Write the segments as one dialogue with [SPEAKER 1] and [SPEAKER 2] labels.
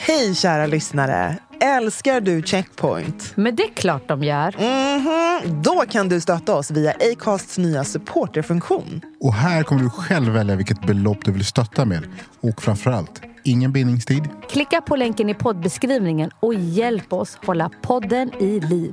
[SPEAKER 1] Hej kära lyssnare! Älskar du Checkpoint?
[SPEAKER 2] Men det är klart de gör.
[SPEAKER 1] Mhm. Då kan du stötta oss via Acasts nya supporterfunktion.
[SPEAKER 3] Och här kommer du själv välja vilket belopp du vill stötta med. Och framförallt, ingen bindningstid.
[SPEAKER 2] Klicka på länken i poddbeskrivningen och hjälp oss hålla podden i liv.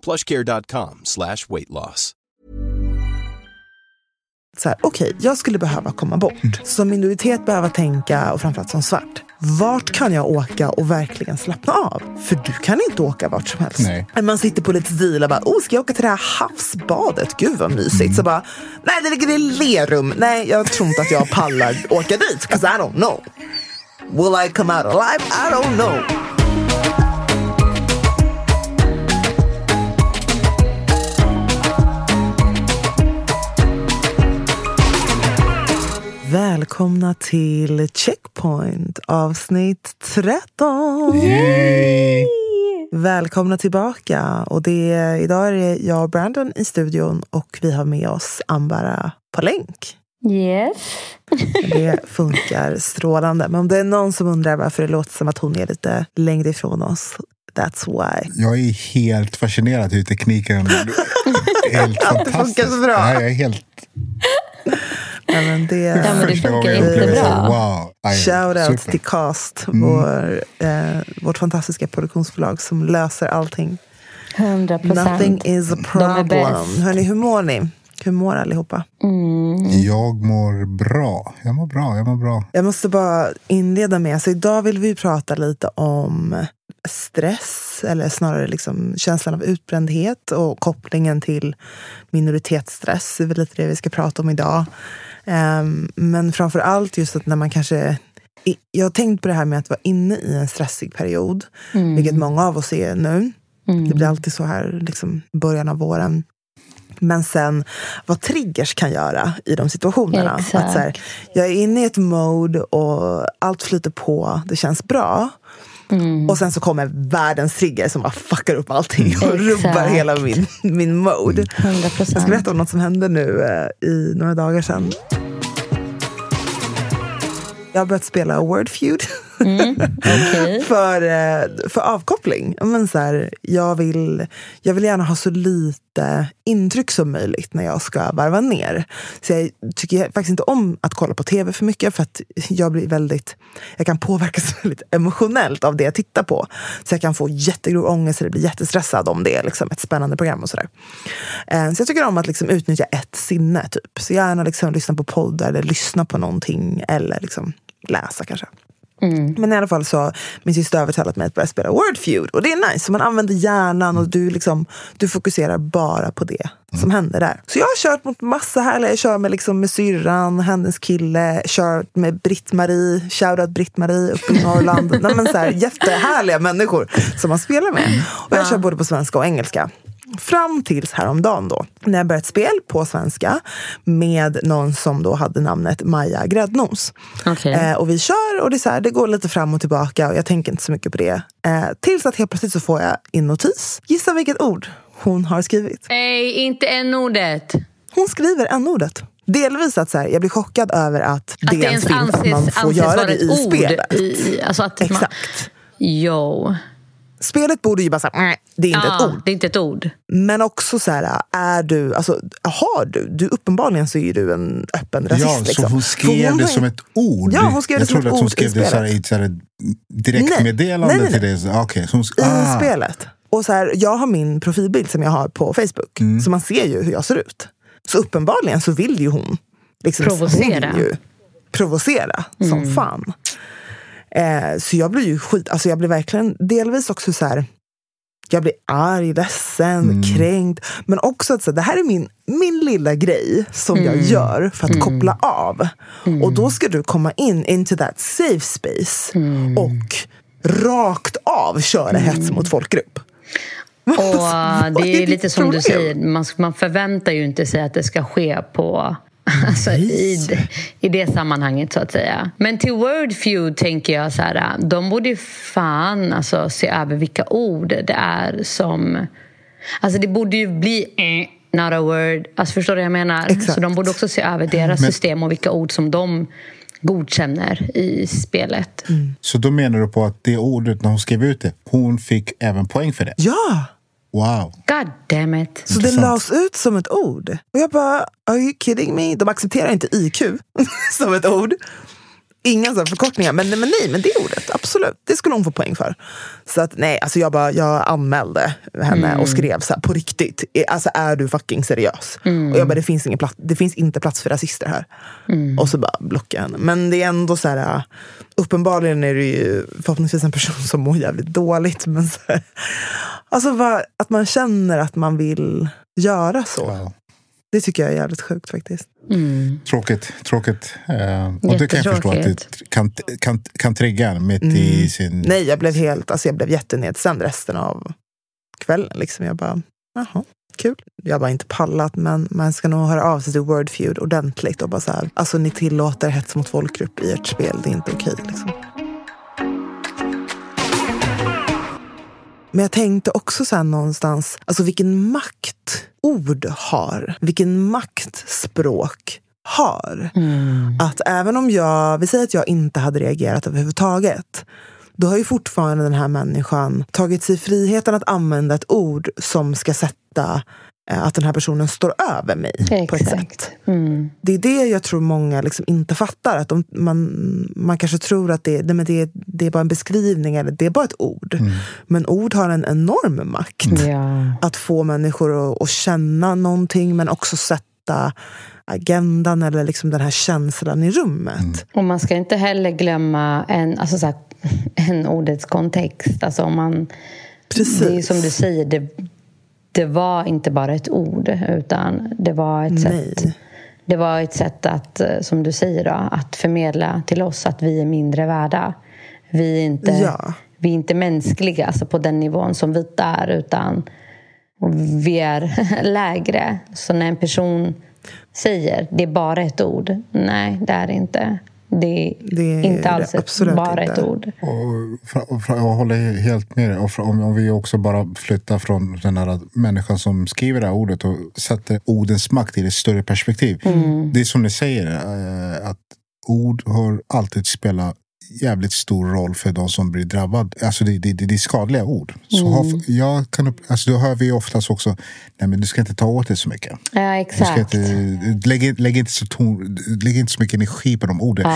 [SPEAKER 4] plushcare.com slash weight loss.
[SPEAKER 1] Okej, jag skulle behöva komma bort. Som minoritet behöva tänka, och framförallt som svart. Vart kan jag åka och verkligen slappna av? För du kan inte åka vart som helst.
[SPEAKER 3] Nej.
[SPEAKER 1] Man sitter på lite deal och bara, oh, ska jag åka till det här havsbadet? Gud vad mysigt. Så bara, nej det ligger i Lerum. Nej, jag tror inte att jag pallar åka dit. 'cause I don't know. Will I come out alive? I don't know. Välkomna till Checkpoint avsnitt 13.
[SPEAKER 3] Yay!
[SPEAKER 1] Välkomna tillbaka. Och det, idag är det jag och Brandon i studion och vi har med oss Ambara på länk.
[SPEAKER 2] Yes.
[SPEAKER 1] Det funkar strålande. Men om det är någon som undrar varför det låter som att hon är lite längre ifrån oss, that's why.
[SPEAKER 3] Jag är helt fascinerad hur tekniken är helt
[SPEAKER 1] Att det funkar
[SPEAKER 3] fantastisk.
[SPEAKER 1] så bra.
[SPEAKER 3] Ja, jag är helt
[SPEAKER 1] Ja, men det,
[SPEAKER 2] Ja, men det
[SPEAKER 3] första
[SPEAKER 2] funkar jättebra.
[SPEAKER 3] Wow. Aj,
[SPEAKER 1] Shout out
[SPEAKER 3] super.
[SPEAKER 1] till Cast,
[SPEAKER 3] Mm.
[SPEAKER 1] vår, eh, vårt fantastiska produktionsbolag som löser allting.
[SPEAKER 2] 100
[SPEAKER 1] Nothing
[SPEAKER 2] procent.
[SPEAKER 1] is a problem. Hörni, hur mår ni? Hur mår allihopa?
[SPEAKER 3] Jag mår bra. Jag mår bra. Jag mår bra.
[SPEAKER 1] Jag måste bara inleda med, alltså idag vill vi prata lite om stress, eller snarare liksom känslan av utbrändhet och kopplingen till minoritetsstress. Det är väl lite det vi ska prata om idag. Ehm, men framför allt just att när man kanske... Jag har tänkt på det här med att vara inne i en stressig period, vilket många av oss är nu. Det blir alltid så här liksom början av våren. Men sen vad triggers kan göra i de situationerna. Att så här, jag är inne i ett mode och allt flyter på, det känns bra. Och sen så kommer världens trigger som bara fuckar upp allting och
[SPEAKER 2] Exakt.
[SPEAKER 1] rubbar hela min, min mode.
[SPEAKER 2] 100
[SPEAKER 1] Jag ska berätta om något som hände nu eh, i några dagar sedan. Jag har börjat spela Word Feud.
[SPEAKER 2] Mm, okay.
[SPEAKER 1] för, eh, för avkoppling. Men så här, jag, vill, jag vill gärna ha så lite intryck som möjligt när jag ska varva ner. Så jag tycker faktiskt inte om att kolla på tv för mycket för att jag blir väldigt, jag kan påverkas väldigt emotionellt av det jag tittar på. Så jag kan få jättegrov ångest eller bli jättestressad om det är liksom ett spännande program och sådär. Eh, så jag tycker om att liksom utnyttja ett sinne typ. Så gärna liksom lyssna på poddar eller lyssna på någonting eller liksom läsa kanske. Men i alla fall så har min syster övertalat mig att börja spela Word Feud. Och det är nice, så man använder hjärnan och du, liksom, du fokuserar bara på det som händer där. Så jag har kört mot massa härliga, jag kör med, liksom, med syrran, hennes kille, kört med Britt-Marie, shoutout Britt-Marie uppe i Norrland. Nej, men så här, jättehärliga människor som man spelar med. Och jag kör både på svenska och engelska. Fram tills häromdagen då, när jag började ett spel på svenska med någon som då hade namnet Maja Gräddnos.
[SPEAKER 2] Okej.
[SPEAKER 1] Eh, och vi kör och det, är så här, det går lite fram och tillbaka och jag tänker inte så mycket på det. Eh, tills att helt plötsligt så får jag en notis. Gissa vilket ord hon har skrivit.
[SPEAKER 2] Nej, inte n-ordet.
[SPEAKER 1] Hon skriver n-ordet. Delvis att så här, jag blir chockad över att det,
[SPEAKER 2] Att det
[SPEAKER 1] ens finns, att man
[SPEAKER 2] anses,
[SPEAKER 1] får
[SPEAKER 2] anses
[SPEAKER 1] göra det i
[SPEAKER 2] ord.
[SPEAKER 1] spelet.
[SPEAKER 2] I, alltså att man,
[SPEAKER 1] Exakt.
[SPEAKER 2] jo.
[SPEAKER 1] Spelet borde ju bara säga, "Nej, det är inte
[SPEAKER 5] ja,
[SPEAKER 1] ett ord.
[SPEAKER 5] Det är inte ett ord.
[SPEAKER 1] Men också så här, är du, alltså har du, du uppenbarligen så är du en öppen rasist.
[SPEAKER 3] Ja,
[SPEAKER 1] liksom.
[SPEAKER 3] så hon
[SPEAKER 1] För
[SPEAKER 3] skrev det
[SPEAKER 1] har-
[SPEAKER 3] som ett ord?
[SPEAKER 1] Ja, hon skrev det
[SPEAKER 3] jag
[SPEAKER 1] som ett
[SPEAKER 3] trodde att hon
[SPEAKER 1] i
[SPEAKER 3] skrev det så här, i ett så här direktmeddelande
[SPEAKER 1] Nej, nej, nej.
[SPEAKER 3] till dig. Okej, så hon,
[SPEAKER 1] i
[SPEAKER 3] ah,
[SPEAKER 1] spelet. Och så här, jag har min profilbild som jag har på Facebook,
[SPEAKER 3] Mm.
[SPEAKER 1] så man ser ju hur jag ser ut. Så uppenbarligen så vill ju hon liksom,
[SPEAKER 5] Provocera.
[SPEAKER 1] Hon vill ju provocera
[SPEAKER 3] Mm.
[SPEAKER 1] som fan. Eh, så jag blir ju skit, alltså jag blir verkligen delvis också så här. Jag blir arg, ledsen,
[SPEAKER 3] Mm.
[SPEAKER 1] kränkt. Men också att så, det här är min, min lilla grej som jag
[SPEAKER 3] Mm.
[SPEAKER 1] gör för att koppla av. Och då ska du komma in into that safe space
[SPEAKER 3] Mm.
[SPEAKER 1] och rakt av köra hets mot folkgrupp.
[SPEAKER 5] Och det är lite som du säger, man, man förväntar ju inte sig att det ska ske på Alltså i, I det sammanhanget, så att säga. Men till Wordfeud tänker jag så här... De borde ju fan alltså, se över vilka ord det är som... Alltså det borde ju bli eh, not a word. Alltså förstår du vad jag menar?
[SPEAKER 1] Exakt.
[SPEAKER 5] Så de borde också se över deras system och vilka ord som de godkänner i spelet.
[SPEAKER 3] Så då menar du på att det ordet, när hon skrev ut det, hon fick även poäng för det?
[SPEAKER 1] Ja!
[SPEAKER 3] Wow!
[SPEAKER 5] God damn it.
[SPEAKER 1] Så det lades ut som ett ord. Och jag bara, are you kidding me? De accepterar inte IQ som ett ord. Inga sådana förkortningar. Men, men nej, men det ordet, absolut. Det skulle hon få poäng för. Så att nej, alltså jag, bara, jag anmälde henne och skrev så här, på riktigt. Alltså är du fucking seriös? Och jag bara, det finns, ingen plats, det finns inte plats för rasister här. Och så bara blockade jag henne. Men det är ändå så här, uppenbarligen är det ju förhoppningsvis en person som mår jävligt dåligt. Men så här, alltså vad, att man känner att man vill göra så.
[SPEAKER 3] wow.
[SPEAKER 1] Det tycker jag är jävligt sjukt faktiskt.
[SPEAKER 3] Tråkigt. tråkigt. Eh, och det kan jag förstå att det kan, kan, kan trigga en mitt i sin...
[SPEAKER 1] Nej, jag blev helt, alltså jag blev jättenedsänd resten av kvällen. Liksom. Jag bara, jaha, kul. Jag har bara inte pallat, men man ska nog höra av sig till Wordfeud ordentligt och bara så här, alltså ni tillåter hets mot folkgrupp i ert spel, det är inte okej. liksom. Men jag tänkte också så någonstans, alltså vilken makt ord har. Vilken makt språk har. Att även om jag, vi säger att jag inte hade reagerat överhuvudtaget. Då har ju fortfarande den här människan tagit sig friheten att använda ett ord som ska sätta att den här personen står över mig på ett sätt.
[SPEAKER 5] Exakt. Mm.
[SPEAKER 1] Det är det jag tror många liksom inte fattar. Att de, man, man kanske tror att det, nej men det, det är bara en beskrivning eller det är bara ett ord. Men ord har en enorm makt.
[SPEAKER 5] Ja.
[SPEAKER 1] Att få människor att, att känna någonting men också sätta agendan eller liksom den här känslan i rummet.
[SPEAKER 5] Och man ska inte heller glömma en, alltså så här, en ordets kontext. Alltså om man,
[SPEAKER 1] Precis.
[SPEAKER 5] Det är som du säger, det, det var inte bara ett ord utan det var ett
[SPEAKER 1] Nej.
[SPEAKER 5] sätt det var ett sätt att, eh, som du säger, då, att förmedla till oss att vi är mindre värda. Vi är inte,
[SPEAKER 1] Ja.
[SPEAKER 5] vi är inte mänskliga alltså på den nivån som vita är utan vi är lägre. Så när en person säger det är bara ett ord, nej det är det inte. Det är,
[SPEAKER 1] Det är
[SPEAKER 5] inte
[SPEAKER 1] det
[SPEAKER 5] alls ett, bara
[SPEAKER 1] inte.
[SPEAKER 5] ett ord.
[SPEAKER 3] Och, och, jag håller helt med dig. Och om, om vi också bara flyttar från den här människan som skriver det här ordet och sätter ordens makt i ett större perspektiv. Det är som ni säger, eh, att ord har alltid spelat jävligt stor roll för de som blir drabbade. Alltså det, det, det, är skadliga ord. Så har, jag kan, alltså då hör vi oftast också, nej men du ska inte ta åt dig så mycket.
[SPEAKER 5] Ja,
[SPEAKER 3] Du ska
[SPEAKER 5] exakt.
[SPEAKER 3] inte, lägg, lägg, inte så ton, lägg inte så mycket energi på de orden.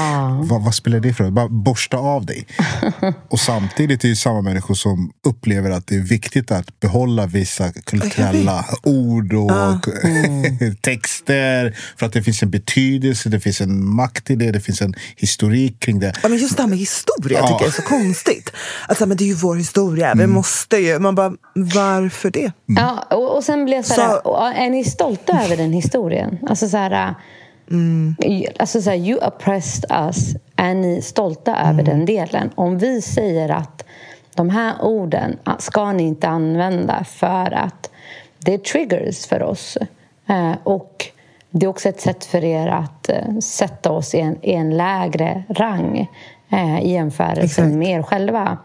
[SPEAKER 3] Vad, vad spelar det för roll? Bara borsta av dig. och samtidigt är det samma människor som upplever att det är viktigt att behålla vissa kulturella ord och texter. För att det finns en betydelse, det finns en makt i det, det finns en historik kring det.
[SPEAKER 1] Ja, men just det här med historia
[SPEAKER 3] Ja.
[SPEAKER 1] tycker jag är så konstigt. Alltså, men det är ju vår historia, vi måste ju. Man bara, varför det?
[SPEAKER 5] Ja, och, och sen blir jag så här,
[SPEAKER 1] Så-
[SPEAKER 5] är ni stolta över den historien? Alltså så här, äh, alltså så här you oppressed us. Är ni stolta över den delen? Om vi säger att de här orden ska ni inte använda för att det är triggers för oss. Eh, och det är också ett sätt för er att eh, sätta oss i en, i en lägre rang eh, i jämförelse
[SPEAKER 1] Exakt.
[SPEAKER 5] med er själva.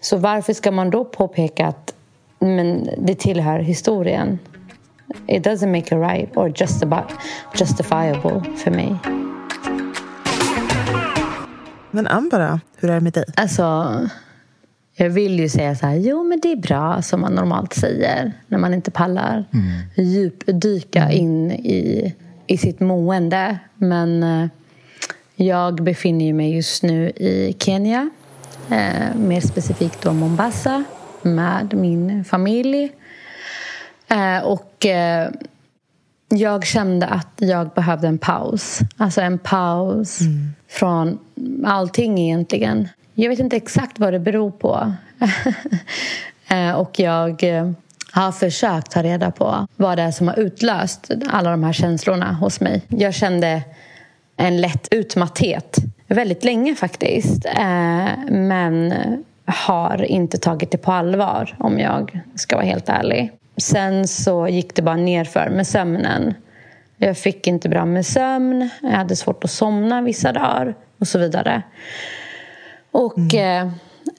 [SPEAKER 5] Så varför ska man då påpeka att men det tillhör historien? It doesn't make it right or just about justifiable för mig.
[SPEAKER 1] Men Ambara, hur är det med dig?
[SPEAKER 5] Alltså, Jag vill ju säga så här, jo men det är bra, som man normalt säger när man inte pallar mm. djupdyka in i, i sitt mående. Men eh, jag befinner mig just nu i Kenya, eh, mer specifikt då Mombasa med min familj. Eh, och eh, jag kände att jag behövde en paus. Alltså en paus mm. från allting egentligen. Jag vet inte exakt vad det beror på. Eh, och jag eh, har försökt ta reda på vad det är som har utlöst alla de här känslorna hos mig. Jag kände en lätt utmatthet väldigt länge faktiskt. Eh, men har inte tagit det på allvar om jag ska vara helt ärlig. Sen så gick det bara nerför med sömnen. Jag fick inte bra med sömn, jag hade svårt att somna vissa dagar och så vidare. Och mm. eh,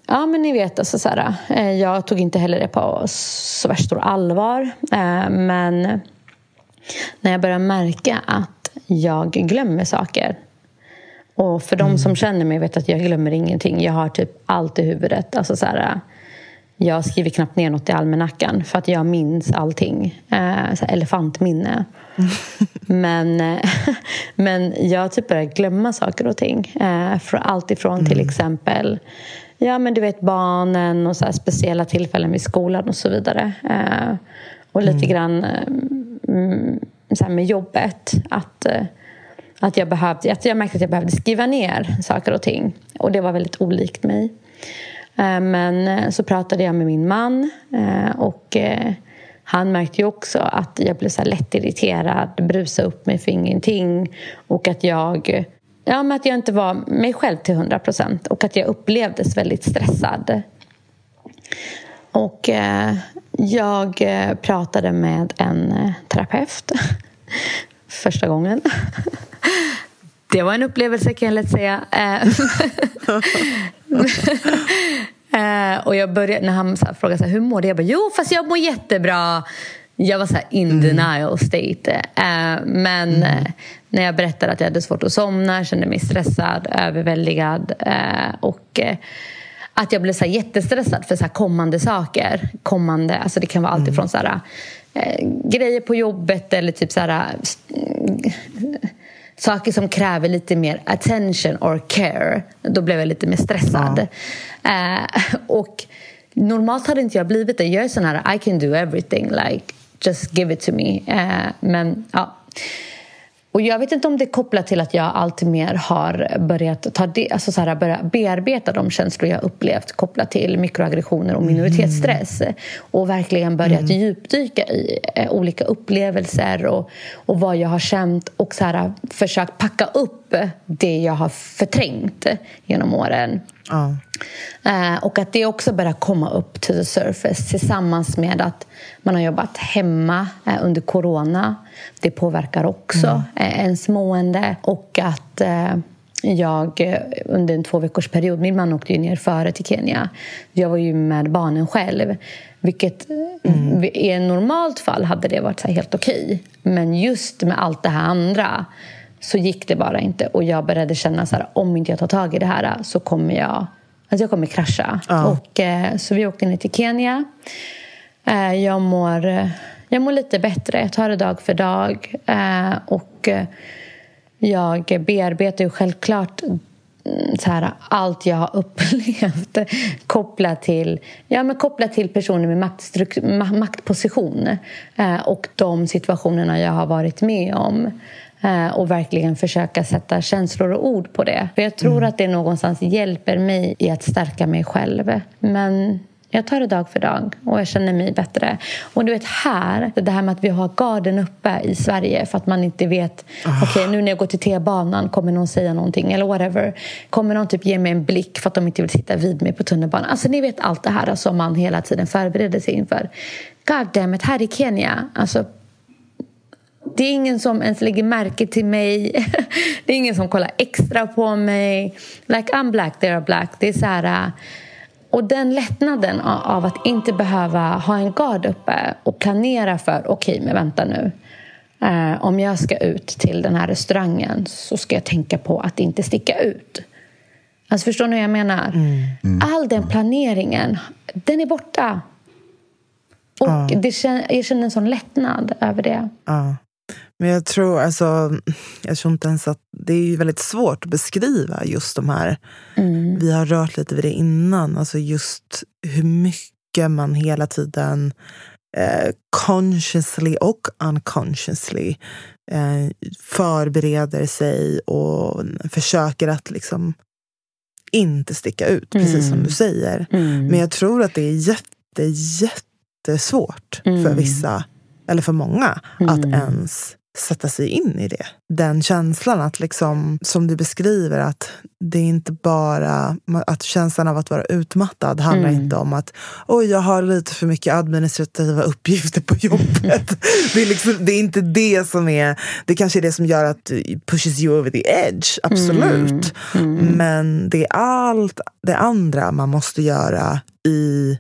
[SPEAKER 5] ja, men ni vet, alltså, så här, eh, jag tog inte heller det på så värst stor allvar. Eh, men när jag började märka att jag glömmer saker och för de som mm. känner mig vet att jag glömmer ingenting. Jag har typ allt i huvudet. Alltså så här, jag skriver knappt ner något i almanackan för att jag minns allting. Eh, så elefantminne. men, eh, men jag typ börjar glömma saker och ting. Eh, allt ifrån mm. till exempel ja, men du vet barnen och så speciella tillfällen vid skolan och så vidare. Eh, och lite mm. grann så här med jobbet. Att, eh, att jag, behövde, att jag märkte att jag behövde skriva ner saker och ting. Och det var väldigt olikt mig. Eh, men eh, så pratade jag med min man och han märkte ju också att jag blev så lätt irriterad, brusade upp mig för ingenting och att jag, ja, men att jag inte var mig själv till hundra procent och att jag upplevdes väldigt stressad. Och jag pratade med en terapeut första gången. Det var en upplevelse kan jag lätt säga. Uh, och jag började, när han så här, frågade så här, hur mår du? Jag bara, jo fast jag mår jättebra. Jag var så in mm. denial state. Men mm. när jag berättade att jag hade svårt att somna, kände mig stressad, överväldigad och att jag blev så jättestressad för så kommande saker. Kommande, alltså det kan vara allt ifrån så här, grejer på jobbet eller typ så här saker som kräver lite mer attention or care. Då blev jag lite mer stressad. Ja. Uh, och normalt hade inte jag blivit det. Jag är sån här, I can do everything. Like, just give it to me. Uh, men ja. Och jag vet inte om det är kopplat till att jag alltid mer har börjat ta de, alltså så här, börja bearbeta de känslor jag upplevt kopplat till mikroaggressioner och minoritetsstress. Mm. Och verkligen börjat mm. djupdyka i eh, olika upplevelser och, och vad jag har känt och så här, försökt packa upp det jag har förträngt genom åren. Mm. Uh, och att det också börjar komma upp to the surface tillsammans med att man har jobbat hemma uh, under corona. Det påverkar också mm. uh, ens mående. Och att jag under en två veckors period, min man åkte ju ner före till Kenya. Jag var ju med barnen själv. Vilket mm. i ett normalt fall hade det varit helt okej. Men just med allt det här andra så gick det bara inte. Och jag började känna så här, om inte jag tar tag i det här så kommer jag, alltså jag kommer krascha. Ja. Och, eh, så vi åkte ner till Kenya. Eh, jag, mår, jag mår lite bättre. Jag tar det dag för dag. Eh, och eh, jag bearbetar ju självklart mm, så här, allt jag har upplevt kopplat till, ja, men kopplat till personer med maktposition eh, och de situationerna jag har varit med om. Eh, och verkligen försöka sätta känslor och ord på det. För Jag tror mm. att det någonstans hjälper mig i att stärka mig själv. Men jag tar det dag för dag och jag känner mig bättre. Och du vet här, det här med att vi har garden uppe i Sverige för att man inte vet, oh. okej okay, nu när jag går till T-banan kommer någon säga någonting eller whatever. Kommer någon typ ge mig en blick för att de inte vill sitta vid mig på tunnelbanan. Alltså ni vet allt det här som man hela tiden förbereder sig inför. God damn it, här i Kenya, alltså det är ingen som ens lägger märke till mig. det är ingen som kollar extra på mig. Like I'm black, they're black. Det är så här, äh, och den lättnaden av att inte behöva ha en gard uppe och planera för, okej, okay, men vänta nu. Uh, om jag ska ut till den här restaurangen så ska jag tänka på att inte sticka ut. Alltså förstår ni hur jag menar? All den planeringen, den är borta. Och det kän- jag känner en sån lättnad över det.
[SPEAKER 1] Ja. Men jag tror, alltså, jag tror inte ens att det är ju väldigt svårt att beskriva just de här. Vi har rört lite vid det innan. Alltså just hur mycket man hela tiden eh, consciously och unconsciously eh, förbereder sig och försöker att liksom inte sticka ut, precis som du säger. Men jag tror att det är jätte, jättesvårt för vissa, eller för många, att ens sätta sig in i det. Den känslan att, liksom, som du beskriver, att det är inte bara att känslan av att vara utmattad handlar inte om att oj, jag har lite för mycket administrativa uppgifter på jobbet. det, är liksom, det är inte det som är, det kanske är det som gör att pushes you over the edge, absolut. Men det är allt det andra man måste göra i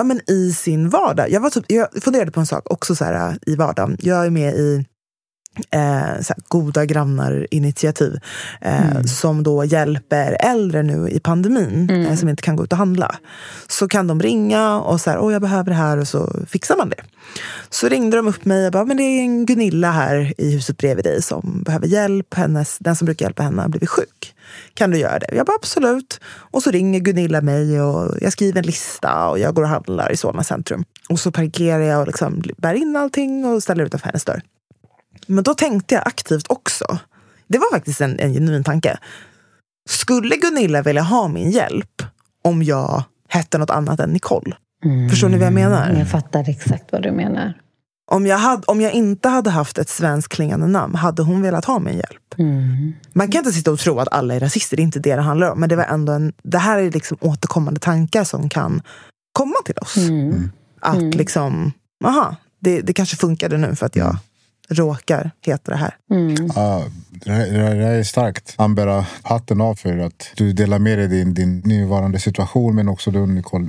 [SPEAKER 1] ja, men i sin vardag. Jag, var typ, jag funderade på en sak också så här, äh, i vardagen. Jag är med i eh, så här, Goda grannar-initiativ eh, som då hjälper äldre nu i pandemin eh, som inte kan gå ut och handla. Så kan de ringa och säga åh jag behöver det här och så fixar man det. Så ringde de upp mig och bara, men det är en Gunilla här i huset bredvid dig som behöver hjälp. Hennes, den som brukar hjälpa henne har blivit sjuk. Kan du göra det? Jag bara absolut. Och så ringer Gunilla mig och jag skriver en lista och jag går och handlar i Solna centrum. Och så parkerar jag och liksom bär in allting och ställer utanför hennes dörr. Men då tänkte jag aktivt också. Det var faktiskt en, en genuin tanke. Skulle Gunilla vilja ha min hjälp om jag hette något annat än Nicole? Förstår ni vad jag menar?
[SPEAKER 5] Jag fattar exakt vad du menar.
[SPEAKER 1] Om jag, hade, om jag inte hade haft ett svenskt klingande namn, hade hon velat ha min hjälp? Man kan inte sitta och tro att alla är rasister, det är inte det det handlar om. Men det, var ändå en, det här är liksom återkommande tankar som kan komma till oss. Att liksom, aha, det, det kanske funkade nu för att jag råkar heta det här.
[SPEAKER 3] Ja, det, här- det, här- det här är starkt. Ambera, hatten av för att du delar med dig din, din nuvarande situation. Men också du Nicole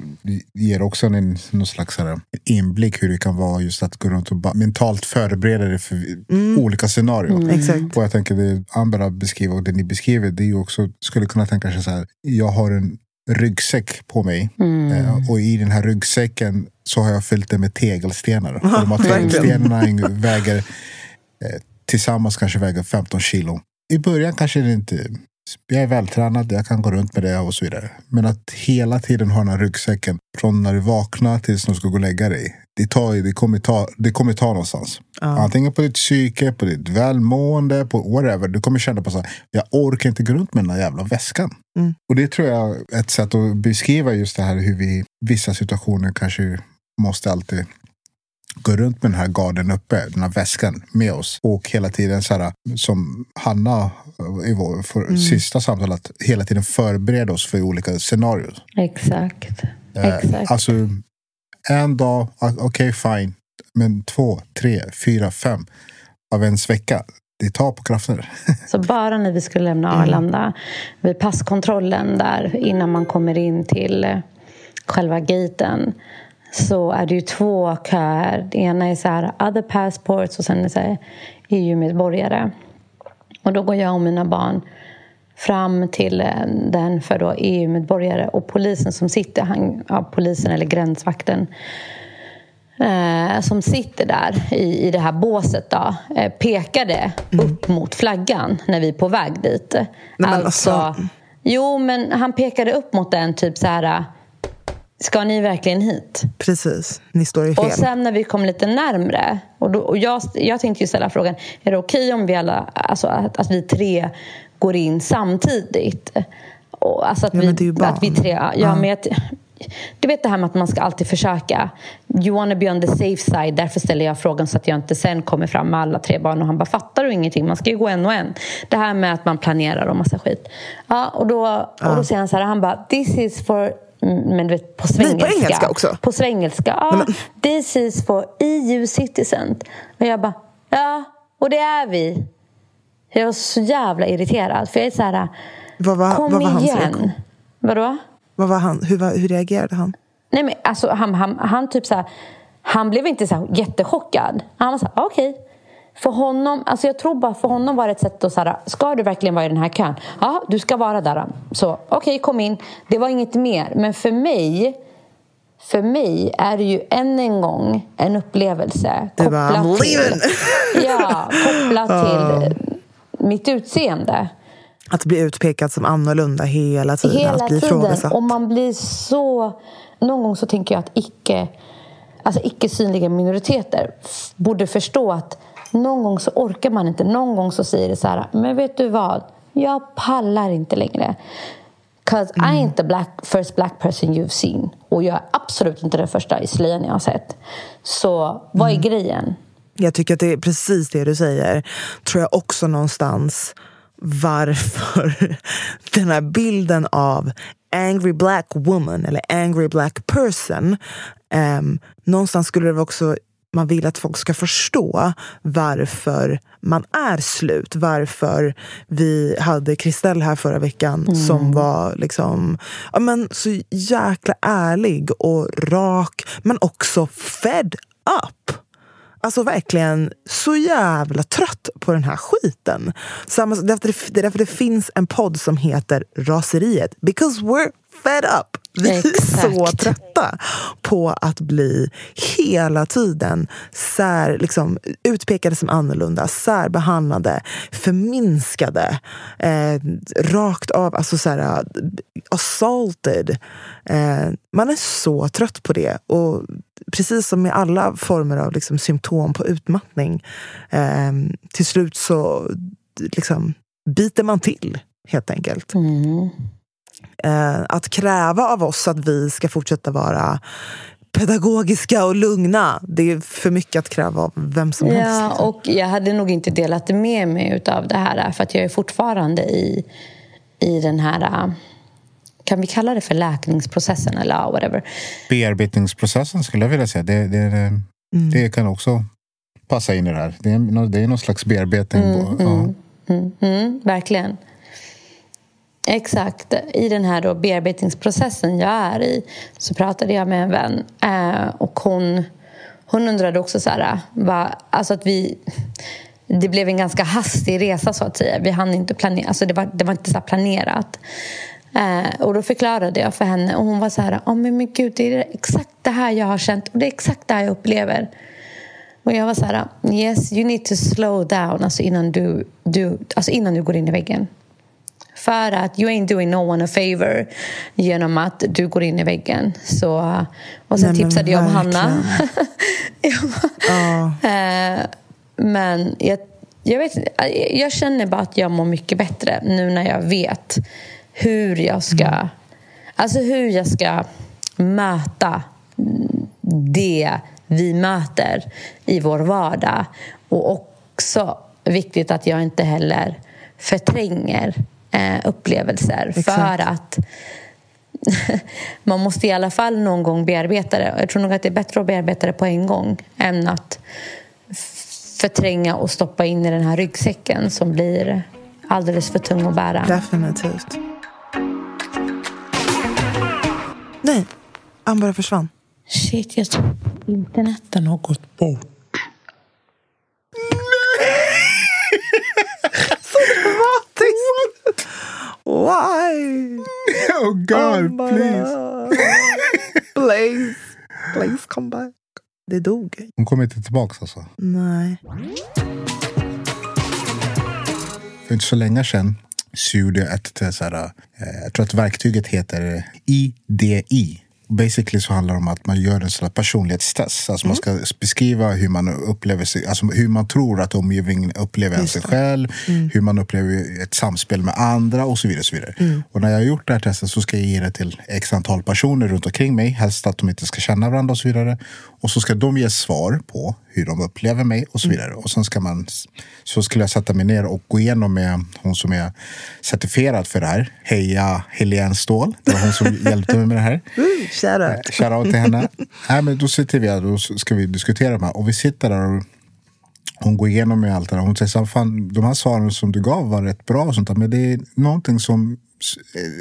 [SPEAKER 3] ger också en, någon slags här, inblick hur det kan vara just att gå runt och mentalt förbereda dig för olika scenarion.
[SPEAKER 1] Exakt.
[SPEAKER 3] Och jag tänker det Ambera beskriver och det ni beskriver, det är ju också, skulle kunna tänka sig så här, jag har en ryggsäck på mig. Eh, och i den här ryggsäcken så har jag fyllt den med tegelstenar. Och de här tegelstenarna väger eh, tillsammans kanske väger 15 kilo. I början kanske det inte... Jag är vältränad, jag kan gå runt med det och så vidare. Men att hela tiden ha den här ryggsäcken från när du vaknar tills du ska gå och lägga dig. Det, tar, det, kommer, ta, det kommer ta någonstans. Antingen på ditt psyke, på ditt välmående, på whatever. Du kommer känna på så här, jag orkar inte gå runt med den här jävla väskan. Och det tror jag är ett sätt att beskriva just det här hur vi i vissa situationer kanske måste alltid gå runt med den här garden uppe, den här väskan med oss. Och hela tiden så här, som Hanna i vår för sista samtal, att hela tiden förbereda oss för olika scenarier.
[SPEAKER 5] Exakt.
[SPEAKER 3] Eh,
[SPEAKER 5] Exakt.
[SPEAKER 3] Alltså, en dag, ah, okej fine. Men två, tre, fyra, fem av ens vecka. Det tar på krafter.
[SPEAKER 5] Så bara när vi skulle lämna Arlanda, vid passkontrollen där innan man kommer in till eh, själva gaten så är det ju två köer. Det ena är så här, other passports och sen är det så här EU-medborgare. Och då går jag och mina barn fram till eh, den för då EU-medborgare och polisen som sitter, han, ja, polisen eller gränsvakten eh, som sitter där i, i det här båset då, eh, pekade upp mot flaggan när vi är på väg dit.
[SPEAKER 1] men
[SPEAKER 5] alltså,
[SPEAKER 1] alltså-
[SPEAKER 5] Jo, men han pekade upp mot den typ så här... Ska ni verkligen hit?
[SPEAKER 1] Precis, ni står i fel.
[SPEAKER 5] Och sen när vi kom lite närmre och, då, och jag, jag tänkte ju ställa frågan, är det okej om vi alla, alltså att, att vi tre går in samtidigt? Och, alltså att,
[SPEAKER 1] Ja,
[SPEAKER 5] vi,
[SPEAKER 1] men det är ju barn.
[SPEAKER 5] att vi tre, ja,
[SPEAKER 1] Ja.
[SPEAKER 5] men att, du vet det här med att man ska alltid försöka. You wanna be on the safe side. Därför ställer jag frågan så att jag inte sen kommer fram med alla tre barn och han bara fattar du ingenting? Man ska ju gå en och en. Det här med att man planerar och massa skit. Ja, och då, och då säger han så här, han bara this is for men du vet, på
[SPEAKER 1] Nej, på
[SPEAKER 5] svengelska.
[SPEAKER 1] engelska också?
[SPEAKER 5] På svengelska. Ja, this is for EU citizen. Och jag bara, ja, och det är vi. Jag var så jävla irriterad. För jag är så här,
[SPEAKER 1] Vad var,
[SPEAKER 5] kom
[SPEAKER 1] vad var hans
[SPEAKER 5] igen.
[SPEAKER 1] reaktion?
[SPEAKER 5] Vadå?
[SPEAKER 1] Vad var han, hur, var, hur reagerade han?
[SPEAKER 5] Nej men alltså han, han, han typ så här, han blev inte så jättechockad. Han var så här, okej. För honom, alltså jag tror bara för honom var det ett sätt att säga, ska du verkligen vara i den här kön? Ja, du ska vara där. Så okej, okay, kom in. Det var inget mer. Men för mig, för mig är det ju än en gång en upplevelse
[SPEAKER 1] kopplat till,
[SPEAKER 5] ja, kopplat till mitt utseende.
[SPEAKER 1] Att bli utpekad som annorlunda hela tiden.
[SPEAKER 5] Hela
[SPEAKER 1] att bli
[SPEAKER 5] tiden. Och man blir så... Någon gång så tänker jag att icke, alltså icke synliga minoriteter borde förstå att någon gång så orkar man inte. Någon gång så säger det så här, men vet du vad? Jag pallar inte längre. Cause mm. I ain't the black, first black person you've seen. Och jag är absolut inte den första i slöjan jag har sett. Så vad är mm. grejen?
[SPEAKER 1] Jag tycker att det är precis det du säger. Tror jag också någonstans varför den här bilden av angry black woman eller angry black person. Um, någonstans skulle det också man vill att folk ska förstå varför man är slut. Varför vi hade Kristell här förra veckan mm. som var liksom, ja, men så jäkla ärlig och rak men också fed up. Alltså verkligen så jävla trött på den här skiten. Samma, det är därför det finns en podd som heter Raseriet. Because we're fed up. Vi är så trötta på att bli hela tiden sär, liksom, utpekade som annorlunda, särbehandlade, förminskade, eh, rakt av, alltså så här, assaulted. Eh, man är så trött på det. Och precis som med alla former av liksom, symptom på utmattning, eh, till slut så liksom, biter man till, helt enkelt.
[SPEAKER 5] Mm
[SPEAKER 1] eh, att kräva av oss att vi ska fortsätta vara pedagogiska och lugna. Det är för mycket att kräva av vem som
[SPEAKER 5] ja,
[SPEAKER 1] helst.
[SPEAKER 5] Och jag hade nog inte delat med mig av det här för att jag är fortfarande i, i den här kan vi kalla det för läkningsprocessen eller whatever?
[SPEAKER 3] Bearbetningsprocessen skulle jag vilja säga. Det, det, det, mm. det kan också passa in i det här. Det är, det är någon slags bearbetning.
[SPEAKER 5] Mm, ja. mm, mm, mm verkligen. Exakt. I den här då bearbetningsprocessen jag är i så pratade jag med en vän eh, och hon, hon undrade också så här, va, alltså att vi det blev en ganska hastig resa så att säga. Vi hann inte planera, alltså det var, det var inte så planerat. Eh, och då förklarade jag för henne och hon var så här, oh, men, men gud det är exakt det här jag har känt och det är exakt det här jag upplever. Och jag var så här, yes you need to slow down alltså innan du, du, alltså innan du går in i väggen. För att you ain't doing no one a favor genom att du går in i väggen. Så, och sen Nej, tipsade jag om Hanna. oh. men jag, jag, vet, jag känner bara att jag mår mycket bättre nu när jag vet hur jag ska, mm. alltså hur jag ska möta det vi möter i vår vardag. Och också viktigt att jag inte heller förtränger eh, upplevelser Exakt. för att man måste i alla fall någon gång bearbeta det. Jag tror nog att det är bättre att bearbeta det på en gång än att förtränga och stoppa in i den här ryggsäcken som blir alldeles för tung att bära.
[SPEAKER 1] Definitivt. Nej, han bara försvann.
[SPEAKER 5] Shit, jag tror interneten har gått bort.
[SPEAKER 1] Så dramatiskt! Why?
[SPEAKER 3] Oh God, oh please.
[SPEAKER 1] please. Please come back. Det dog.
[SPEAKER 3] Hon kommer inte tillbaka alltså?
[SPEAKER 1] Nej.
[SPEAKER 3] För inte så länge sedan så gjorde jag ett, så här, eh, jag tror att verktyget heter IDI basically så handlar det om att man gör en sån personlighetstest. Alltså mm. Man ska beskriva hur man upplever sig, alltså hur man tror att omgivningen upplever sig själv, mm. hur man upplever ett samspel med andra och så vidare. Och, så vidare. Mm. och när jag har gjort det här testet så ska jag ge det till x antal personer runt omkring mig. Helst att de inte ska känna varandra och så vidare. Och så ska de ge svar på hur de upplever mig och så mm. vidare. Och sen ska man, så skulle jag sätta mig ner och gå igenom med hon som är certifierad för det här. Heja Helene Ståhl. Det var hon som hjälpte mig med det här.
[SPEAKER 1] Shoutout.
[SPEAKER 3] Eh, shoutout till henne. Nej, men då sitter vi här och ska vi diskutera de här. Och vi sitter där och hon går igenom med allt det där. Hon säger så fan, de här svaren som du gav var rätt bra och sånt där, Men det är någonting som,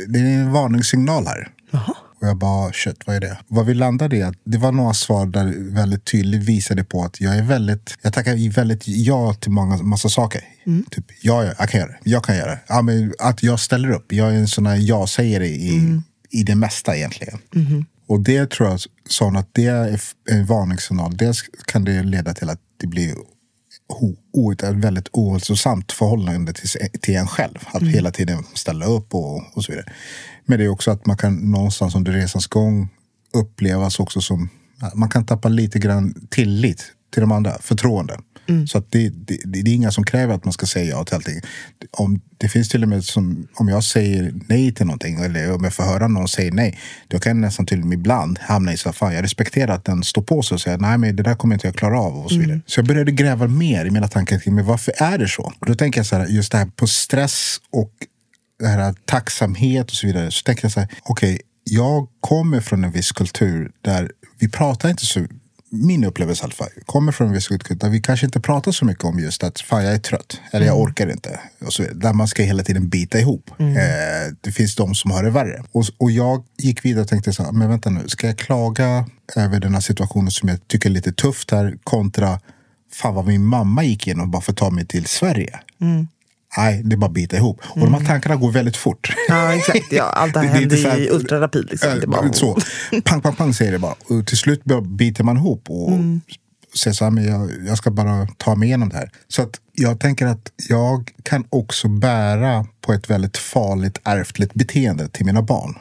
[SPEAKER 3] det är en varningssignal här.
[SPEAKER 1] Aha.
[SPEAKER 3] Och jag bara, shit, vad är det? Vad vi landade i, att det var några svar där väldigt tydligt visade på att jag är väldigt, jag tackar väldigt ja till många, massa saker. Typ, ja, ja, jag kan göra det. Jag kan göra det. Ja, men att jag ställer upp. Jag är en sån här ja-sägare i, i det mesta egentligen. Och det tror jag, sån att det är en varningssignal. Dels kan det leda till att det blir o- ett väldigt ohälsosamt förhållande till, en själv. Att hela tiden ställa upp och, och så vidare. Men det är också att man kan någonstans under resans gång upplevas också som... Man kan tappa lite grann tillit till de andra, förtroende. Så att det, det, det, är inga som kräver att man ska säga ja till allting. Om, det finns till och med som, om jag säger nej till någonting eller om jag får höra någon säga nej. Då kan jag nästan till och med ibland hamna i så fan jag respekterar att den står på sig och säger nej men det där kommer inte jag klara av och så vidare. Så jag började gräva mer i mina tankar kring men varför är det så? Och då tänker jag så här, just det här på stress och det här tacksamhet och så vidare. Så tänker jag så här, okej, jag kommer från en viss kultur där vi pratar inte så min upplevelse i alla fall, kommer från en viss där vi kanske inte pratar så mycket om just att fan jag är trött eller jag orkar inte. Och så, där man ska hela tiden bita ihop. Eh, det finns de som har det värre. Och, och jag gick vidare och tänkte så här, men vänta nu, ska jag klaga över den här situationen som jag tycker är lite tufft här kontra fan vad min mamma gick igenom bara för att ta mig till Sverige. Nej, det är bara att bita ihop. Och de här tankarna går väldigt fort.
[SPEAKER 1] Ja, exakt. Ja, allt det här händer
[SPEAKER 3] så
[SPEAKER 1] ju
[SPEAKER 3] här-
[SPEAKER 1] i ultrarapid. Liksom.
[SPEAKER 3] Äh,
[SPEAKER 1] bara...
[SPEAKER 3] så. Pang, pang, pang säger det bara. Och till slut biter man ihop och säger så här, men jag, jag ska bara ta mig igenom det här. Så att jag tänker att jag kan också bära på ett väldigt farligt ärftligt beteende till mina barn.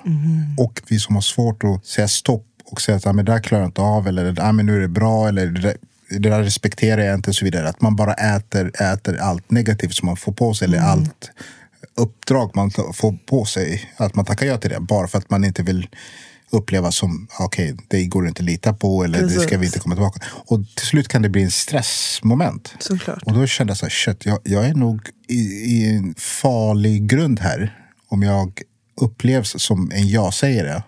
[SPEAKER 3] Och vi som har svårt att säga stopp och säga att ah, men det där klarar jag inte av eller ah, men nu är det bra eller det där, respekterar jag inte och så vidare. Att man bara äter, äter allt negativt som man får på sig eller allt uppdrag man får på sig, att man tackar ja till det bara för att man inte vill uppleva som okej, det går inte att lita på eller det ska vi
[SPEAKER 1] Precis.
[SPEAKER 3] inte komma tillbaka. Och till slut kan det bli en stressmoment.
[SPEAKER 1] Såklart.
[SPEAKER 3] Och då kände jag så här, shit, jag, jag är nog i, i en farlig grund här om jag upplevs som en ja-sägare.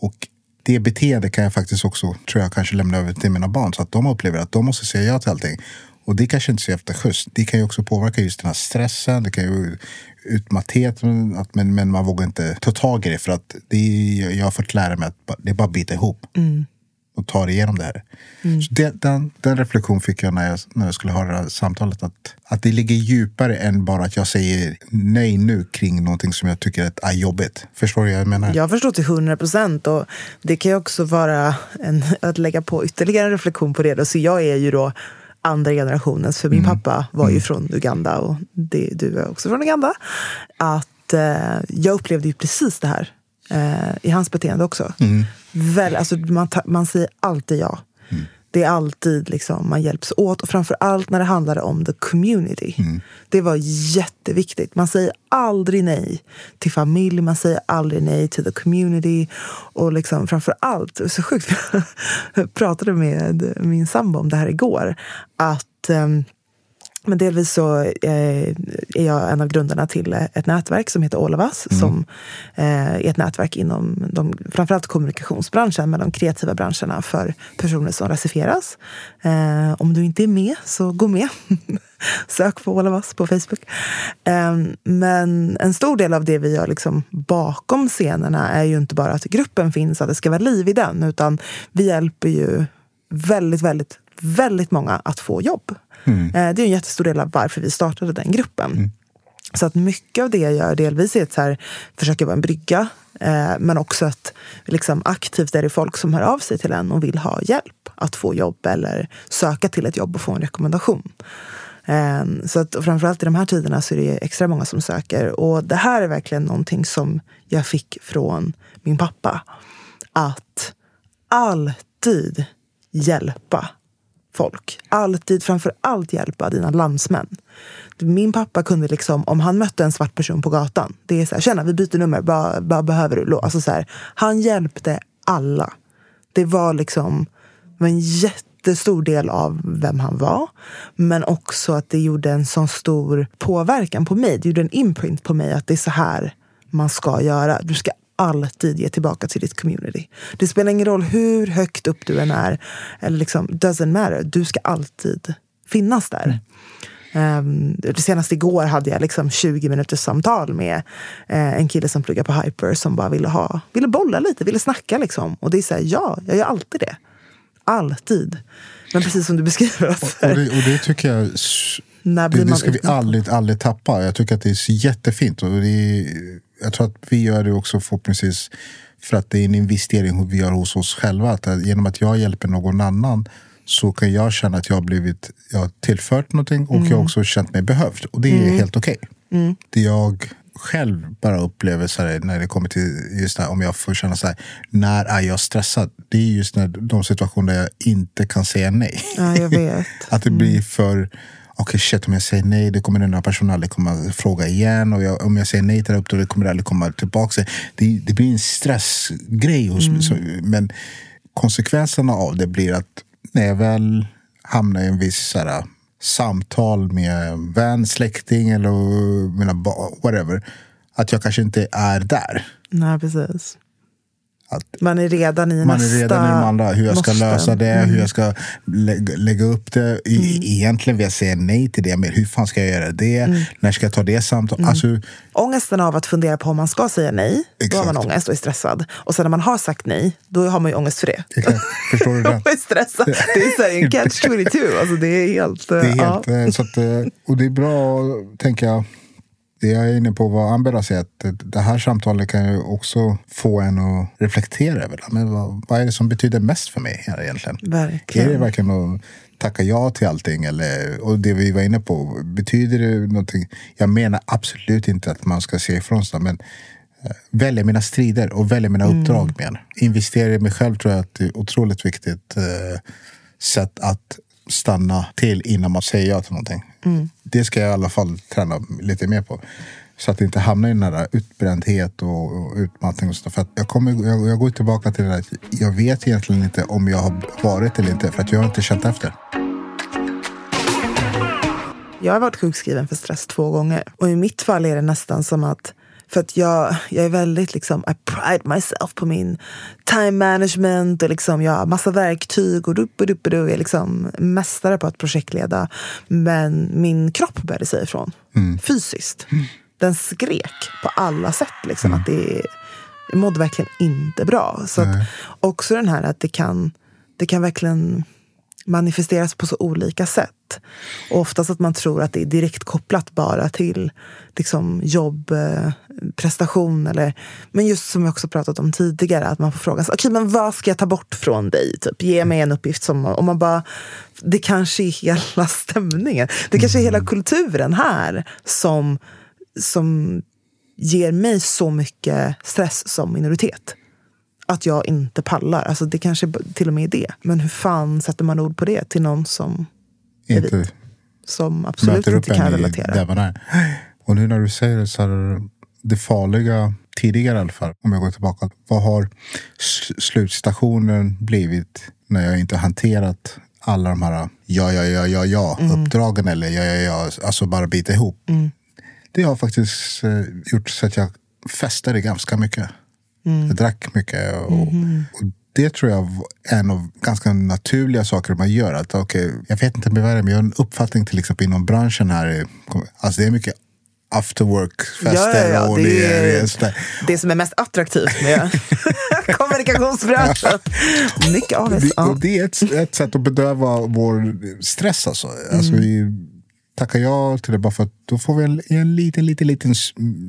[SPEAKER 3] Och det beteendet kan jag faktiskt också, tror jag, kanske lämna över till mina barn så att de upplever att de måste säga ja till allting. Och det kanske inte är så jävla schysst. Det kan ju också påverka just den här stressen, det kan ju utmatthet, men, att, men, men man vågar inte ta tag i det för att det är, jag har fått lära mig att det är bara att bita ihop mm och ta det igenom det här. Så det, den, den reflektion fick jag när jag, när jag skulle ha det här samtalet. Att, att det ligger djupare än bara att jag säger nej nu kring någonting som jag tycker är jobbigt. Förstår du vad jag menar?
[SPEAKER 1] Jag förstår till hundra procent. Och det kan ju också vara en, att lägga på ytterligare en reflektion på det. Då. Så jag är ju då andra generationens, för min pappa var ju från Uganda och det, du är också från Uganda. Att eh, jag upplevde ju precis det här eh, i hans beteende också. Väl, alltså, man, ta, man säger alltid ja. Det är alltid liksom, man hjälps åt. Och framför allt när det handlar om the community. Det var jätteviktigt. Man säger aldrig nej till familj, man säger aldrig nej till the community. Och liksom, framför allt, så sjukt, jag pratade med min sambo om det här igår. Att ehm, men delvis så eh, är jag en av grundarna till eh, ett nätverk som heter All of Us. Som eh, är ett nätverk inom de, framförallt kommunikationsbranschen, men de kreativa branscherna för personer som rasifieras. Eh, om du inte är med, så gå med. Sök på All of Us på Facebook. Men en stor del av det vi gör liksom bakom scenerna är ju inte bara att gruppen finns, att det ska vara liv i den, utan vi hjälper ju väldigt, väldigt, väldigt många att få jobb. Eh, Det är en jättestor del av varför vi startade den gruppen. Så att mycket av det jag gör delvis är att så här, försöka vara en brygga. Eh, men också att liksom, aktivt är det folk som hör av sig till en och vill ha hjälp att få jobb eller söka till ett jobb och få en rekommendation. Eh, så att, och framförallt i de här tiderna så är det extra många som söker. Och det här är verkligen någonting som jag fick från min pappa. Att alltid hjälpa folk. Alltid, framför allt hjälpa dina landsmän. Min pappa kunde liksom, om han mötte en svart person på gatan, det är så här, tjena vi byter nummer, vad vad behöver du? Alltså så här, han hjälpte alla. Det var liksom var en jättestor del av vem han var. Men också att det gjorde en sån stor påverkan på mig. Det gjorde en imprint på mig att det är så här man ska göra. Du ska alltid ge tillbaka till ditt community. Det spelar ingen roll hur högt upp du än är. Eller liksom, doesn't matter. Du ska alltid finnas där. Um, senast igår hade jag liksom 20 minuters samtal med uh, en kille som pluggar på Hyper som bara ville, ha, ville bolla lite, ville snacka. Liksom. Och det är så här, ja, jag gör alltid det. Alltid. Men precis som du beskriver. Alltså,
[SPEAKER 3] och, det, och det tycker jag det, det ska vi aldrig, aldrig tappa. Jag tycker att det är jättefint. Och det är, jag tror att vi gör det också förhoppningsvis för att det är en investering vi gör hos oss själva. Att genom att jag hjälper någon annan så kan jag känna att jag har blivit jag har tillfört någonting och mm. jag har också känt mig behövd. Och det är mm. helt okej. Okay. Mm. Det jag själv bara upplever så här, när det kommer till just här, om jag får känna så här, när är jag stressad? Det är just när de situationer där jag inte kan säga nej.
[SPEAKER 1] Ja, jag vet.
[SPEAKER 3] att det blir för okej okay, shit om jag säger nej, det kommer den här personen aldrig komma fråga igen. Och jag, om jag säger nej till det här kommer det aldrig komma tillbaka. Det, det blir en stressgrej hos mm. mig. Men konsekvenserna av det blir att när jag väl hamnar i en viss såhär, samtal med vän, släkting eller mina whatever. Att jag kanske inte är där.
[SPEAKER 1] Nej, precis. Man är redan i
[SPEAKER 3] man
[SPEAKER 1] nästa...
[SPEAKER 3] är redan i de andra. Hur jag ska måste. lösa det, mm. hur jag ska lä lägga upp det. mm. Egentligen vill jag säga nej till det, men hur fan ska jag göra det? Mm. När ska jag ta det samtalet? Mm. Alltså,
[SPEAKER 1] Ångesten av att fundera på om man ska säga nej, Exakt. då har man ångest och är stressad. Och sen när man har sagt nej, då har man ju ångest för det.
[SPEAKER 3] Exakt. Förstår du det?
[SPEAKER 1] och är stressad. Det är så här, en catch 22. Alltså, det är helt...
[SPEAKER 3] Det är helt ja. Eh, så att, eh, och det är bra, tänker jag det jag är inne på vad Ambera säger, att det här samtalet kan ju också få en att reflektera över. Men vad, vad är det som betyder mest för mig här egentligen?
[SPEAKER 1] Verkligen.
[SPEAKER 3] Är det verkligen att tacka ja till allting? Eller, och det vi var inne på, betyder det någonting? Jag menar absolut inte att man ska se ifrån sig, men eh, välja mina strider och välja mina mm. uppdrag. Med. Investera i mig själv tror jag att det är otroligt viktigt eh, sätt att stanna till innan man säger ja till någonting. Mm. Det ska jag i alla fall träna lite mer på. Så att det inte hamnar i den där utbrändhet och, och utmattning. Och så. För jag, kommer, jag, jag går tillbaka till det där. Jag vet egentligen inte om jag har varit eller inte. För att jag har inte känt efter.
[SPEAKER 1] Jag har varit sjukskriven för stress två gånger. Och i mitt fall är det nästan som att för att jag, jag är väldigt liksom, I pride myself på min time management och liksom, jag har massa verktyg och dupp och dupp och är liksom mästare på att projektleda. Men min kropp började säga ifrån. Mm. Fysiskt. Mm. Den skrek på alla sätt. Liksom, mm. att det, jag mådde verkligen inte bra. Så att, också den här att det kan, det kan verkligen manifesteras på så olika sätt. Och oftast att man tror att det är direkt kopplat bara till liksom, jobb, eh, prestation. Eller, men just som jag också pratat om tidigare, att man får fråga sig, okay, men vad ska jag ta bort från dig? Typ, ge mig en uppgift som... Om man bara, det kanske är hela stämningen. Det kanske är hela kulturen här som, som ger mig så mycket stress som minoritet att jag inte pallar. Alltså det kanske till och med är det. Men hur fan sätter man ord på det till någon som inte är vit? Som absolut inte kan relatera.
[SPEAKER 3] Där man är. Och nu när du säger det så här, det farliga tidigare i alla fall, om jag går tillbaka. Vad har slutstationen blivit när jag inte hanterat alla de här ja, ja, ja, ja, ja mm. uppdragen eller ja, ja, ja, alltså bara bita ihop. Mm. Det har faktiskt eh, gjort så att jag festade ganska mycket. Mm. Jag drack mycket. Och, mm. och, det tror jag är en av ganska naturliga saker man gör. Att, okay, jag vet inte med vad det är, men jag har en uppfattning till exempel inom branschen här. Alltså det är mycket after work-fester.
[SPEAKER 1] Ja, ja, ja. Det, det, är, det, det som är mest attraktivt med kommunikationsbranschen. Mycket av
[SPEAKER 3] det. Ja. Det är ett, ett sätt att bedöva vår stress. Alltså. Alltså, mm. vi, tackar ja till det bara för att då får vi i en liten, liten, liten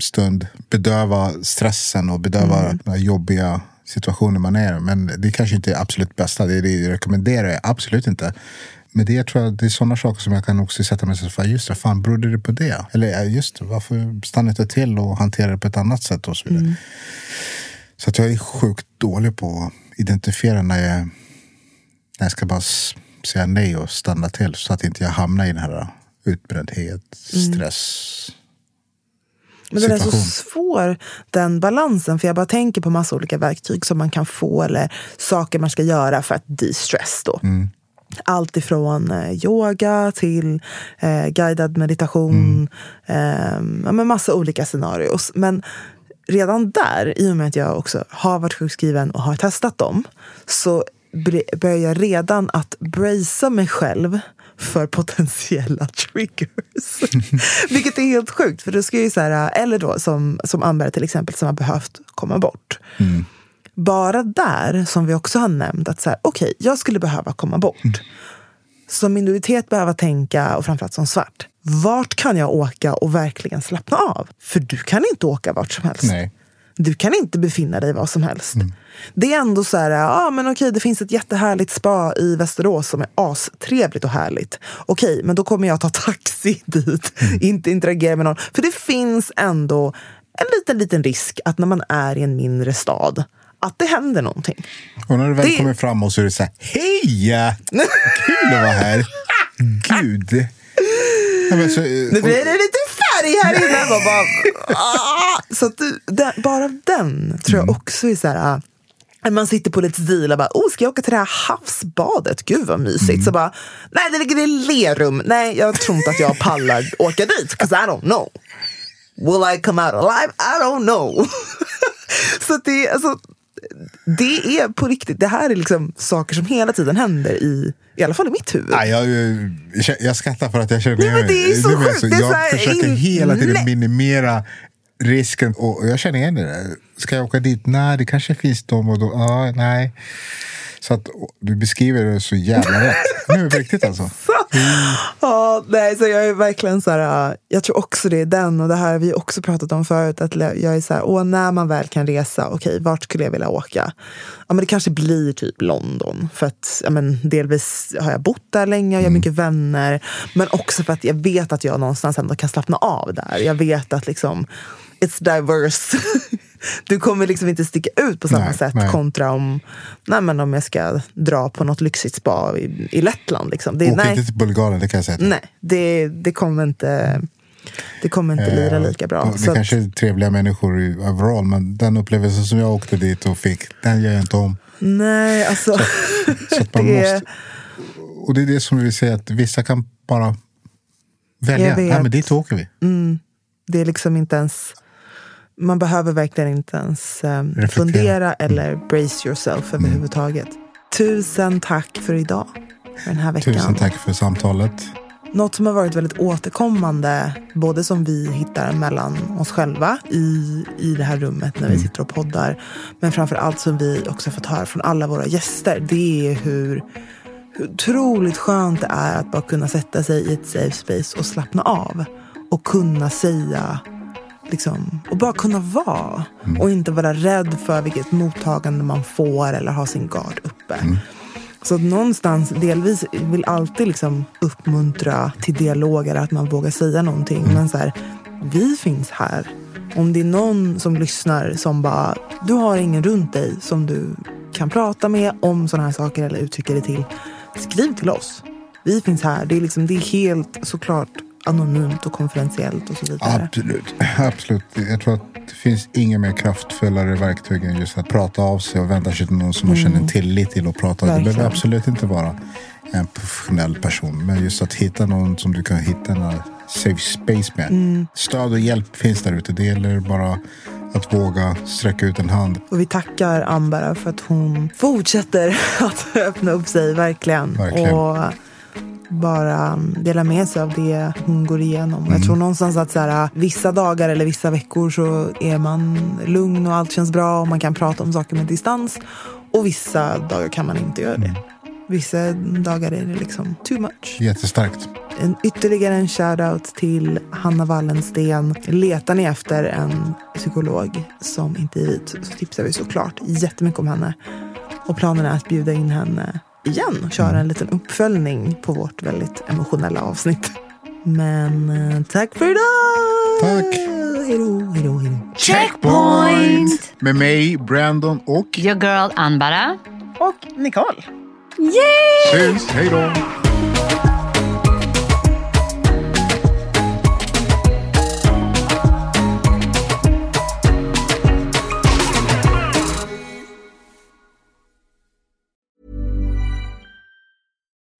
[SPEAKER 3] stund bedöva stressen och bedöva mm. den jobbiga situationer man är Men det kanske inte är absolut bästa. Det, det rekommenderar jag absolut inte. Men det, jag tror jag, det är sådana saker som jag kan också sätta mig och säga, just det, fan berodde det på det? Eller just det, varför stannar inte till och hanterar det på ett annat sätt och så vidare. Mm. Så att jag är sjukt dålig på att identifiera när jag, när jag ska bara säga nej och stanna till så att inte jag hamnar i den här utbrändhet, mm. stress. Mm.
[SPEAKER 1] Men den är så svår, den balansen. För jag bara tänker på massa olika verktyg som man kan få eller saker man ska göra för att de-stress. Mm. Allt ifrån eh, yoga till eh, guidad meditation. Mm. Eh, massa olika scenarier. Men redan där, i och med att jag också har varit sjukskriven och har testat dem, så börjar jag redan att bracea mig själv för potentiella triggers. Vilket är helt sjukt, för då ska ju så här, eller då som, som Amber till exempel, som har behövt komma bort.
[SPEAKER 3] Mm.
[SPEAKER 1] Bara där, som vi också har nämnt, att så här, okej, jag skulle behöva komma bort.
[SPEAKER 3] Mm.
[SPEAKER 1] Som minoritet behöva tänka, och framförallt som svart, vart kan jag åka och verkligen slappna av? För du kan inte åka vart som helst.
[SPEAKER 3] Nej.
[SPEAKER 1] Du kan inte befinna dig var som helst. Det är ändå så här, ja men okej det finns ett jättehärligt spa i Västerås som är astrevligt och härligt. Okej, men då kommer jag ta taxi dit, inte interagera med någon. För det finns ändå en liten, liten risk att när man är i en mindre stad, att det händer någonting.
[SPEAKER 3] Och när du väl
[SPEAKER 1] Det-
[SPEAKER 3] kommer fram och så är det så här, hej! Kul att vara här. Gud. Ja, så,
[SPEAKER 1] Nu blir det lite färg här inne. Man bara, ah! Så att den, bara den tror jag också är så här... ah, Man sitter på lite stil och bara, oh, ska jag åka till det här havsbadet? Gud vad mysigt. Så bara, nej det ligger i Lerum. Nej, jag tror inte att jag pallar åka dit, 'cause I don't know. Will I come out alive? I don't know. så det, alltså, det är på riktigt, det här är liksom saker som hela tiden händer i, i alla fall i mitt huvud.
[SPEAKER 3] Nej, jag, jag, jag skrattar för att jag känner
[SPEAKER 1] Nej, men det är så
[SPEAKER 3] jag
[SPEAKER 1] sjukt.
[SPEAKER 3] Jag
[SPEAKER 1] här,
[SPEAKER 3] försöker
[SPEAKER 1] in-
[SPEAKER 3] hela tiden minimera risken. Och jag känner igen det där. Ska jag åka dit? Nej, det kanske finns de och då. Ja, nej. Så att du beskriver det så jävla rätt. Nu på riktigt alltså.
[SPEAKER 1] Ja, nej, så jag är verkligen så här, äh, jag tror också det är den och det här har vi också pratat om förut, att jag är så här, åh, när man väl kan resa, okej, vart skulle jag vilja åka? Ja, men det kanske blir typ London, för att ja, men, delvis har jag bott där länge och jag har mycket vänner, men också för att jag vet att jag någonstans ändå kan slappna av där. Jag vet att liksom, it's diverse. Du kommer liksom inte sticka ut på samma
[SPEAKER 3] Nej,
[SPEAKER 1] sätt
[SPEAKER 3] nej.
[SPEAKER 1] kontra om, nej, men om jag ska dra på något lyxigt spa i, i Lettland. Liksom. Det,
[SPEAKER 3] Åk
[SPEAKER 1] nej.
[SPEAKER 3] inte till Bulgarien, det kan jag säga. till.
[SPEAKER 1] Nej, det, det kommer inte det kommer inte lira
[SPEAKER 3] Eh,
[SPEAKER 1] lika bra.
[SPEAKER 3] Det
[SPEAKER 1] Så
[SPEAKER 3] kanske är trevliga människor i overall, men den upplevelsen som jag åkte dit och fick, den gör jag inte om.
[SPEAKER 1] nej, alltså.
[SPEAKER 3] Så att man
[SPEAKER 1] det,
[SPEAKER 3] måste, och det är det som vi vill säga, att vissa kan bara välja. Nej, men dit åker vi.
[SPEAKER 1] det är liksom inte ens... Man behöver verkligen inte ens
[SPEAKER 3] Reflektera.
[SPEAKER 1] fundera eller brace yourself överhuvudtaget. Tusen tack för idag. För den här veckan.
[SPEAKER 3] Tusen tack för samtalet.
[SPEAKER 1] Något som har varit väldigt återkommande, både som vi hittar mellan oss själva i, i det här rummet när vi sitter och poddar, men framför allt som vi också fått höra från alla våra gäster, det är hur, hur otroligt skönt det är att bara kunna sätta sig i ett safe space och slappna av. Och kunna säga, liksom, och bara kunna vara. Och inte vara rädd för vilket mottagande man får eller ha sin gard uppe. Så att någonstans, delvis vill alltid liksom uppmuntra till dialoger, att man vågar säga någonting. Men så här, vi finns här. Om det är någon som lyssnar som bara, du har ingen runt dig som du kan prata med om sådana här saker eller uttrycka det till. Skriv till oss. Vi finns här. Det är, liksom, det är helt såklart anonymt och konferentiellt och så vidare.
[SPEAKER 3] Absolut. Absolut. Jag tror att det finns inga mer kraftfullare verktyg än just att prata av sig och vända sig till någon som man känner en tillit till och prata. Det
[SPEAKER 1] Verkligen.
[SPEAKER 3] behöver absolut inte vara en professionell person. Men just att hitta någon som du kan hitta en safe space med. Stöd och hjälp finns där ute. Det gäller bara att våga sträcka ut en hand.
[SPEAKER 1] Och vi tackar Ambara för att hon fortsätter att öppna upp sig, verkligen.
[SPEAKER 3] Verkligen.
[SPEAKER 1] Och bara dela med sig av det hon går igenom. Jag tror någonstans att så här, vissa dagar eller vissa veckor så är man lugn och allt känns bra och man kan prata om saker med distans. Och vissa dagar kan man inte göra det. Vissa dagar är det liksom too much.
[SPEAKER 3] Jättestarkt.
[SPEAKER 1] En, ytterligare en shoutout till Hanna Wallensten. Letar ni efter en psykolog som inte är vit så tipsar vi såklart jättemycket om henne. Och planen är att bjuda in henne igen och köra en liten uppföljning på vårt väldigt emotionella avsnitt. Men eh, tack för idag!
[SPEAKER 3] Tack.
[SPEAKER 1] Hejdå, hejdå, hejdå.
[SPEAKER 2] Checkpoint!
[SPEAKER 3] Med mig, Brandon och
[SPEAKER 2] Your girl Anbara.
[SPEAKER 1] Och Nicole.
[SPEAKER 3] syns. Hej